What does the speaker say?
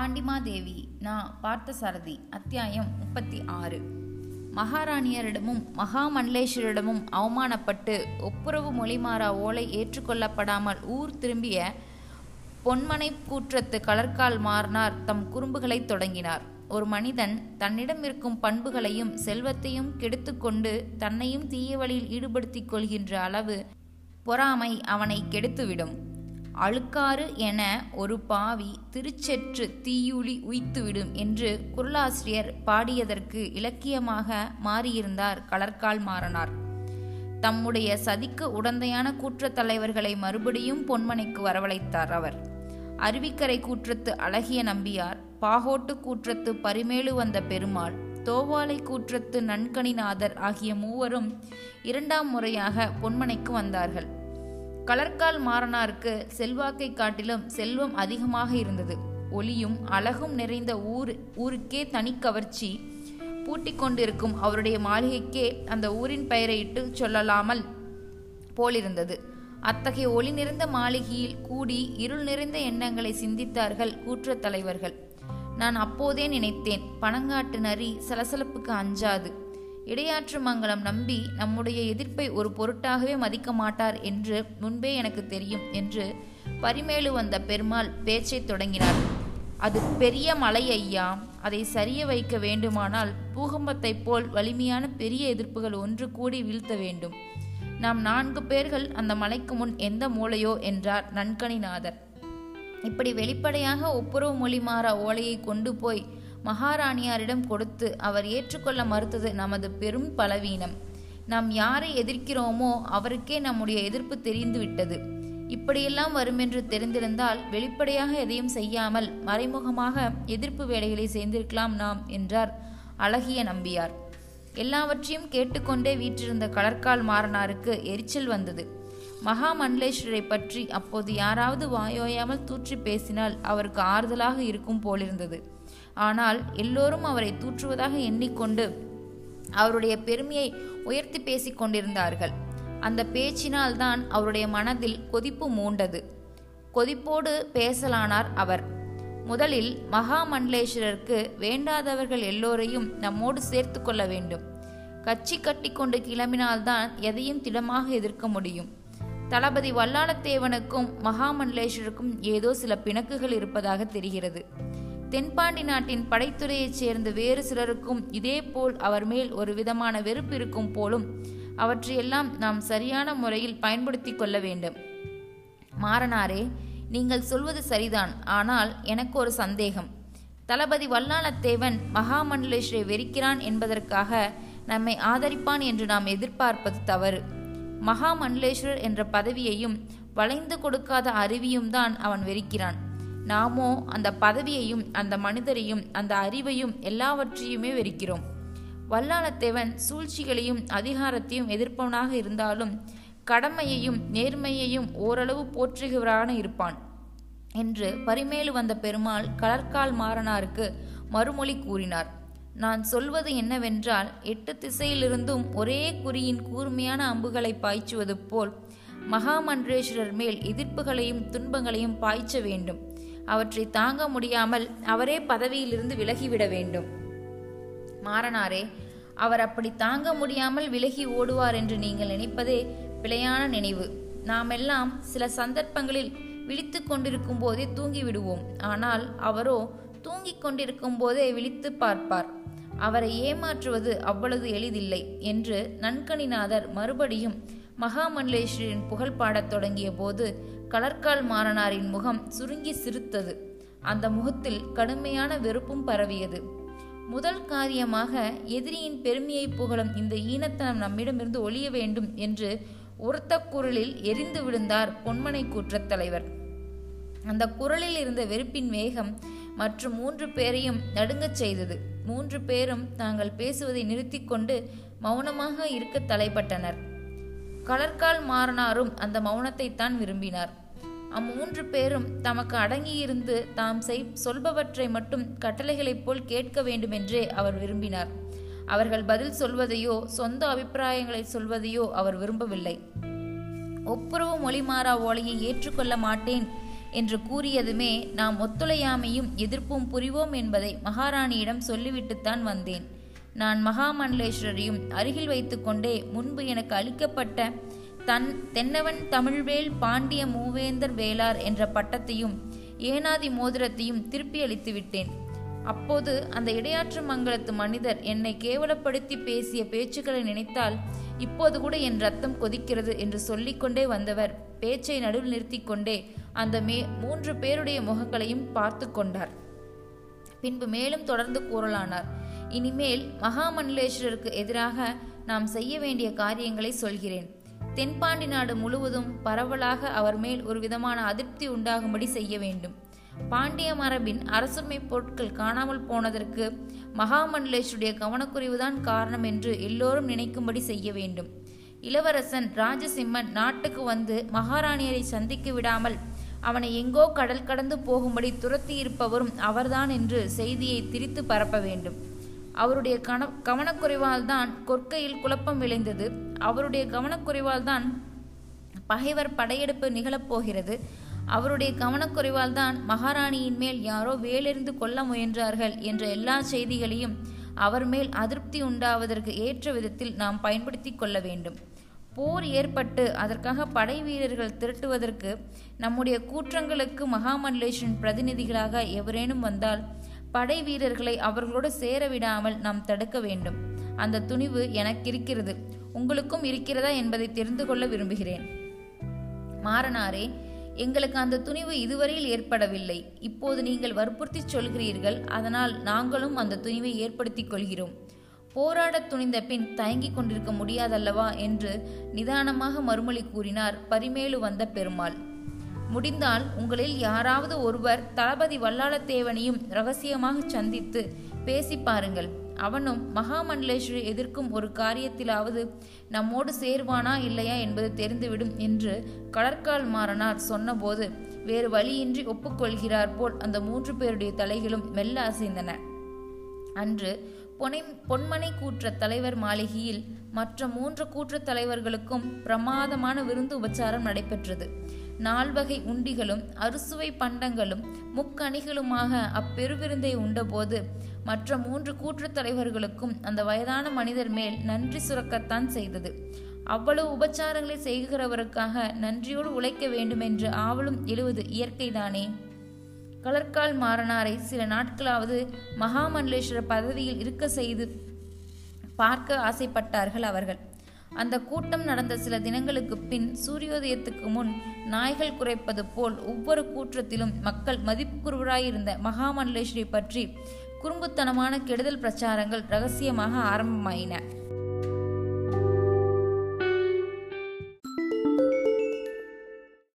பாண்டிமாதேவி நான் பார்த்தசாரதி அத்தியாயம் முப்பத்தி ஆறு மகாராணியரிடமும் மகாமண்டலேஸ்வரிடமும் அவமானப்பட்டு ஒப்புரவு மொழிமாறா ஓலை ஏற்றுக்கொள்ளப்படாமல் ஊர் திரும்பிய பொன்மனை கூற்றத்து கலர்கால் மாறனார் தம் குறும்புகளைத் தொடங்கினார். ஒரு மனிதன் தன்னிடம் இருக்கும் பண்புகளையும் செல்வத்தையும் கெடுத்துக்கொண்டு தன்னையும் தீய வழியில் ஈடுபடுத்திக் கொள்கின்ற அளவு பொறாமை அவனை கெடுத்துவிடும். அழுக்காறு என ஒரு பாவி திருச்செற்று தீயுளி உய்த்துவிடும் என்று குரலாசிரியர் பாடியதற்கு இலக்கியமாக மாறியிருந்தார் கலர்கால் மாறனார். தம்முடைய சதிக்கு உடந்தையான கூற்றத் தலைவர்களை மறுபடியும் பொன்மனைக்கு வரவழைத்தார் அவர். அருவிக்கரை கூற்றத்து அழகிய நம்பியார் பாகோட்டு கூற்றத்து பரிமேலு வந்த பெருமாள் தோவாலை கூற்றத்து நன்கணிநாதர் ஆகிய மூவரும் இரண்டாம் முறையாக பொன்மனைக்கு வந்தார்கள். கலர்கால் மாறனாருக்கு செல்வாக்கை காட்டிலும் செல்வம் அதிகமாக இருந்தது. ஒளியும் அழகும் நிறைந்த ஊர் ஊருக்கே தனி கவர்ச்சி பூட்டி கொண்டிருக்கும் அவருடைய மாளிகைக்கே அந்த ஊரின் பெயரை இட்டு சொல்லலாமல் போலிருந்தது. அத்தகைய ஒளி நிறைந்த மாளிகையில் கூடி இருள் நிறைந்த எண்ணங்களை சிந்தித்தார்கள் கூற்றத் தலைவர்கள். நான் அப்போதே நினைத்தேன் பனங்காட்டு நரி சலசலப்புக்கு அஞ்சாது. இடையாற்று மங்கலம் நம்பி நம்முடைய எதிர்ப்பை ஒரு பொருட்டாகவே மதிக்க மாட்டார் என்று முன்பே எனக்கு தெரியும் என்று பரிமேலு வந்த பெருமாள் பேச்சைத் தொடங்கினார். அது பெரிய மலை ஐயா அதை சரிய வைக்க வேண்டுமானால் பூகம்பத்தைப் போல் வலிமையான பெரிய எதிர்ப்புகள் ஒன்று கூடி வீழ்த்த வேண்டும். நாம் நான்கு பேர்கள் அந்த மலைக்கு முன் எந்த மூலையோ என்றார் நன்கணிநாதர் இப்படி வெளிப்படையாக ஒப்புரவு மொழி மாறா ஓலையை கொண்டு போய் மகாராணியாரிடம் கொடுத்து அவர் ஏற்றுக்கொள்ள மறுத்தது நமது பெரும் பலவீனம். நாம் யாரை எதிர்க்கிறோமோ அவருக்கே நம்முடைய எதிர்ப்பு தெரிந்துவிட்டது. இப்படியெல்லாம் வருமென்று தெரிந்திருந்தால் வெளிப்படையாக எதையும் செய்யாமல் மறைமுகமாக எதிர்ப்பு வேலைகளை செய்திருக்கலாம் நாம் என்றார் அழகிய நம்பியார். எல்லாவற்றையும் கேட்டுக்கொண்டே வீற்றிருந்த கடற்கால் மாறனாருக்கு எரிச்சல் வந்தது. மகாமண்டலேஸ்வரரை பற்றி அப்போது யாராவது வாயோயாமல் தூற்றி பேசினால் அவருக்கு ஆறுதலாக இருக்கும் போலிருந்தது. ஆனால் எல்லோரும் அவரை தூற்றுவதாக எண்ணிக்கொண்டு அவருடைய பெருமையை உயர்த்தி பேசிக் கொண்டிருந்தார்கள். அந்த பேச்சினால் தான் அவருடைய மனதில் கொதிப்பு மூண்டது. கொதிப்போடு பேசலானார் அவர். முதலில் மகாமண்டலேஸ்வரருக்கு வேண்டாதவர்கள் எல்லோரையும் நம்மோடு சேர்த்து கொள்ள வேண்டும். கட்சி கட்டி கொண்டு கிளம்பினால்தான் எதையும் திடமாக எதிர்க்க முடியும். தளபதி வல்லாளத்தேவனுக்கும் மகாமண்டலேஸ்வருக்கும் ஏதோ சில பிணக்குகள் இருப்பதாக தெரிகிறது. தென்பாண்டி நாட்டின் படைத்துறையைச் சேர்ந்த வேறு சிலருக்கும் இதேபோல் அவர் மேல் ஒரு விதமான வெறுப்பு இருக்கும் போலும் அவற்றையெல்லாம் நாம் சரியான முறையில் பயன்படுத்தி கொள்ள வேண்டும். மாறனாரே நீங்கள் சொல்வது சரிதான். ஆனால் எனக்கு ஒரு சந்தேகம். தளபதி வல்லாளத்தேவன் மகாமண்டலேஸ்வரை வெறிக்கிறான் என்பதற்காக நம்மை ஆதரிப்பான் என்று நாம் எதிர்பார்ப்பது தவறு. மகாமண்டலேஸ்வரர் என்ற பதவியையும் வளைந்து கொடுக்காத அருவியும் தான் அவன் வெறிக்கிறான். நாமோ அந்த பதவியையும் அந்த மனிதரையும் அந்த அறிவையும் எல்லாவற்றையுமே வெறுக்கிறோம். வல்லாளத்தேவன் சூழ்ச்சிகளையும் அதிகாரத்தையும் எதிர்ப்பவனாக இருந்தாலும் கடமையையும் நேர்மையையும் ஓரளவு போற்றுகிறவரான இருப்பான் என்று பரிமேலு வந்த பெருமாள் கலர்கால் மாறனாருக்கு மறுமொழி கூறினார். நான் சொல்வது என்னவென்றால் எட்டு திசையிலிருந்தும் ஒரே குறியின் கூர்மையான அம்புகளை பாய்ச்சுவது போல் மகாமன்றேஸ்வரர் மேல் எதிர்ப்புகளையும் துன்பங்களையும் பாய்ச்ச வேண்டும். அவற்றை தாங்க முடியாமல் அவரே பதவியிலிருந்து விலகிவிட வேண்டும். மாறனாரே அவர் அப்படி தாங்க முடியாமல் விலகி ஓடுவார் என்று நீங்கள் நினைப்பதே பிழையான நினைவு. நாமெல்லாம் சில சந்தர்ப்பங்களில் விழித்து கொண்டிருக்கும் போதே தூங்கி விடுவோம் ஆனால் அவரோ தூங்கிக் கொண்டிருக்கும் போதே விழித்து பார்ப்பார். அவரை ஏமாற்றுவது அவ்வளவு எளிதில்லை என்று நன்கணிநாதர் மறுபடியும் மகாமண்டலேஸ்வரின் புகழ் பாடத் தொடங்கிய போது கலர்கால் மாறனாரின் முகம் சுருங்கி சிரித்தது. அந்த முகத்தில் கடுமையான வெறுப்பும் பரவியது. முதல் காரியமாக எதிரியின் பெருமையை புகழும் இந்த ஈனத்தனம் நம்மிடமிருந்து ஒழிய வேண்டும் என்று உரத்த குரலில் எரிந்து விழுந்தார் பொன்மனை கூற்றத் தலைவர். அந்த குரலில் இருந்த வெறுப்பின் வேகம் மற்றும் மூன்று பேரையும் நடுங்கச் செய்தது. மூன்று பேரும் தாங்கள் பேசுவதை நிறுத்திக்கொண்டு மௌனமாக இருக்க தலைப்பட்டனர். கலர்கால் மாறனாரும் அந்த மௌனத்தைத்தான் விரும்பினார். அம்மூன்று பேரும் தமக்கு அடங்கியிருந்து தாம் செய் சொல்பவற்றை மட்டும் கட்டளைகளைப் போல் கேட்க வேண்டுமென்றே அவர் விரும்பினார். அவர்கள் பதில் சொல்வதையோ சொந்த அபிப்பிராயங்களை சொல்வதையோ அவர் விரும்பவில்லை. ஒப்புரவு மொழிமாறா ஓலையை ஏற்றுக்கொள்ள மாட்டேன் என்று கூறியதுமே நாம் ஒத்துழையாமையும் எதிர்ப்பும் புரிவோம் என்பதை மகாராணியிடம் சொல்லிவிட்டுத்தான் வந்தேன். நான் மகாமண்டலேஸ்வரரையும் அருகில் வைத்துக்கொண்டே முன்பு எனக்கு அளிக்கப்பட்ட தன் தென்னவன் தமிழ்வேல் பாண்டிய மூவேந்தர் வேளார் என்ற பட்டத்தையும் ஏனாதி மோதிரத்தையும் திருப்பி அளித்து விட்டேன். அப்போது அந்த இடையாற்று மங்கலத்து மனிதர் என்னை கேவலப்படுத்தி பேசிய பேச்சுக்களை நினைத்தால் இப்போது கூட என் ரத்தம் கொதிக்கிறது என்று சொல்லிக்கொண்டே வந்தவர் பேச்சை நடுவில் நிறுத்தி கொண்டே அந்த மே மூன்று பேருடைய முகங்களையும் பார்த்து கொண்டார். பின்பு மேலும் தொடர்ந்து கூறலானார். இனிமேல் மகாமண்டலேஸ்வரருக்கு எதிராக நாம் செய்ய வேண்டிய காரியங்களை சொல்கிறேன். தென்பாண்டி நாடு முழுவதும் பரவலாக அவர் மேல் ஒரு விதமான அதிருப்தி உண்டாகும்படி செய்ய வேண்டும். பாண்டிய மரபின் அரசுமை பொருட்கள் காணாமல் போனதற்கு மகாமண்டலேஸ்வருடைய கவனக்குறைவுதான் காரணம் என்று எல்லோரும் நினைக்கும்படி செய்ய வேண்டும். இளவரசன் ராஜசிம்மன் நாட்டுக்கு வந்து மகாராணியரை சந்திக்க விடாமல் அவனை எங்கோ கடல் கடந்து போகும்படி துரத்தியிருப்பவரும் அவர்தான் என்று செய்தியை திரித்து பரப்ப வேண்டும். அவருடைய கன கவனக்குறைவால் தான் கொற்கையில் குழப்பம் விளைந்தது. அவருடைய கவனக்குறைவால் தான் பகைவர் படையெடுப்பு நிகழப்போகிறது அவருடைய கவனக்குறைவால் தான் மகாராணியின் மேல் யாரோ வேலெறிந்து கொல்ல முயன்றார்கள் என்ற எல்லா செய்திகளையும் அவர் மேல் அதிருப்தி உண்டாவதற்கு ஏற்ற விதத்தில் நாம் பயன்படுத்தி கொள்ள வேண்டும். போர் ஏற்பட்டு அதற்காக படை வீரர்கள் திரட்டுவதற்கு நம்முடைய கூற்றங்களுக்கு மகாமண்டலேஷன் பிரதிநிதிகளாக எவரேனும் வந்தால் படை வீரர்களை அவர்களோடு சேர விடாமல் நாம் தடுக்க வேண்டும். அந்த துணிவு எனக்கு இருக்கிறது. உங்களுக்கும் இருக்கிறதா என்பதை தெரிந்து கொள்ள விரும்புகிறேன். மாறனாரே எங்களுக்கு அந்த துணிவு இதுவரையில் ஏற்படவில்லை. இப்போது நீங்கள் வற்புறுத்தி சொல்கிறீர்கள். அதனால் நாங்களும் அந்த துணிவை ஏற்படுத்திக் கொள்கிறோம். போராடத் துணிந்த பின் தயங்கிக் கொண்டிருக்க முடியாதல்லவா? என்று நிதானமாக மறுமொழி கூறினார் பரிமேலு வந்த பெருமாள். முடிந்தால் உங்களில் யாராவது ஒருவர் தளபதி வல்லாளத்தேவனையும் ரகசியமாக சந்தித்து பேசி பாருங்கள். அவனும் மகாமண்டலேஸ்வரி எதிர்க்கும் ஒரு காரியத்திலாவது நம்மோடு சேர்வானா இல்லையா என்பது தெரிந்துவிடும் என்று கடற்கால் மாறனார் சொன்னபோது வேறு வழியின்றி ஒப்புக்கொள்கிறார் போல் அந்த மூன்று பேருடைய தலைகளும் மெல்ல அசைந்தன. அன்று பொனை பொன்மனை கூற்ற தலைவர் மாளிகையில் மற்ற மூன்று கூற்றத் தலைவர்களுக்கும் பிரமாதமான விருந்து உபச்சாரம் நடைபெற்றது. நால்வகை உண்டிகளும் அறுசுவை பண்டங்களும் முக்கணிகளுமாக அப்பெருவிருந்தை உண்டபோது மற்ற மூன்று கூற்றுத் தலைவர்களுக்கும் அந்த வயதான மனிதர் மேல் நன்றி சுரக்கத்தான் செய்தது. அவ்வளவு உபச்சாரங்களை செய்கிறவருக்காக நன்றியோடு உழைக்க வேண்டுமென்று ஆவலும் எழுவது இயற்கைதானே? கலர்கால் மாறனாரை சில நாட்களாவது மகாமண்டலேஸ்வர பதவியில் இருக்க செய்து பார்க்க ஆசைப்பட்டார்கள் அவர்கள். அந்த கூட்டம் நடந்த சில தினங்களுக்கு பின் சூரியோதயத்துக்கு முன் நாய்கள் குறைப்பது போல் ஒவ்வொரு கூற்றத்திலும் மக்கள் மதிப்புக்குருவராயிருந்த மகாமண்டலேஸ்வரி பற்றி குறும்புத்தனமான கெடுதல் பிரச்சாரங்கள் ரகசியமாக ஆரம்பமாயின.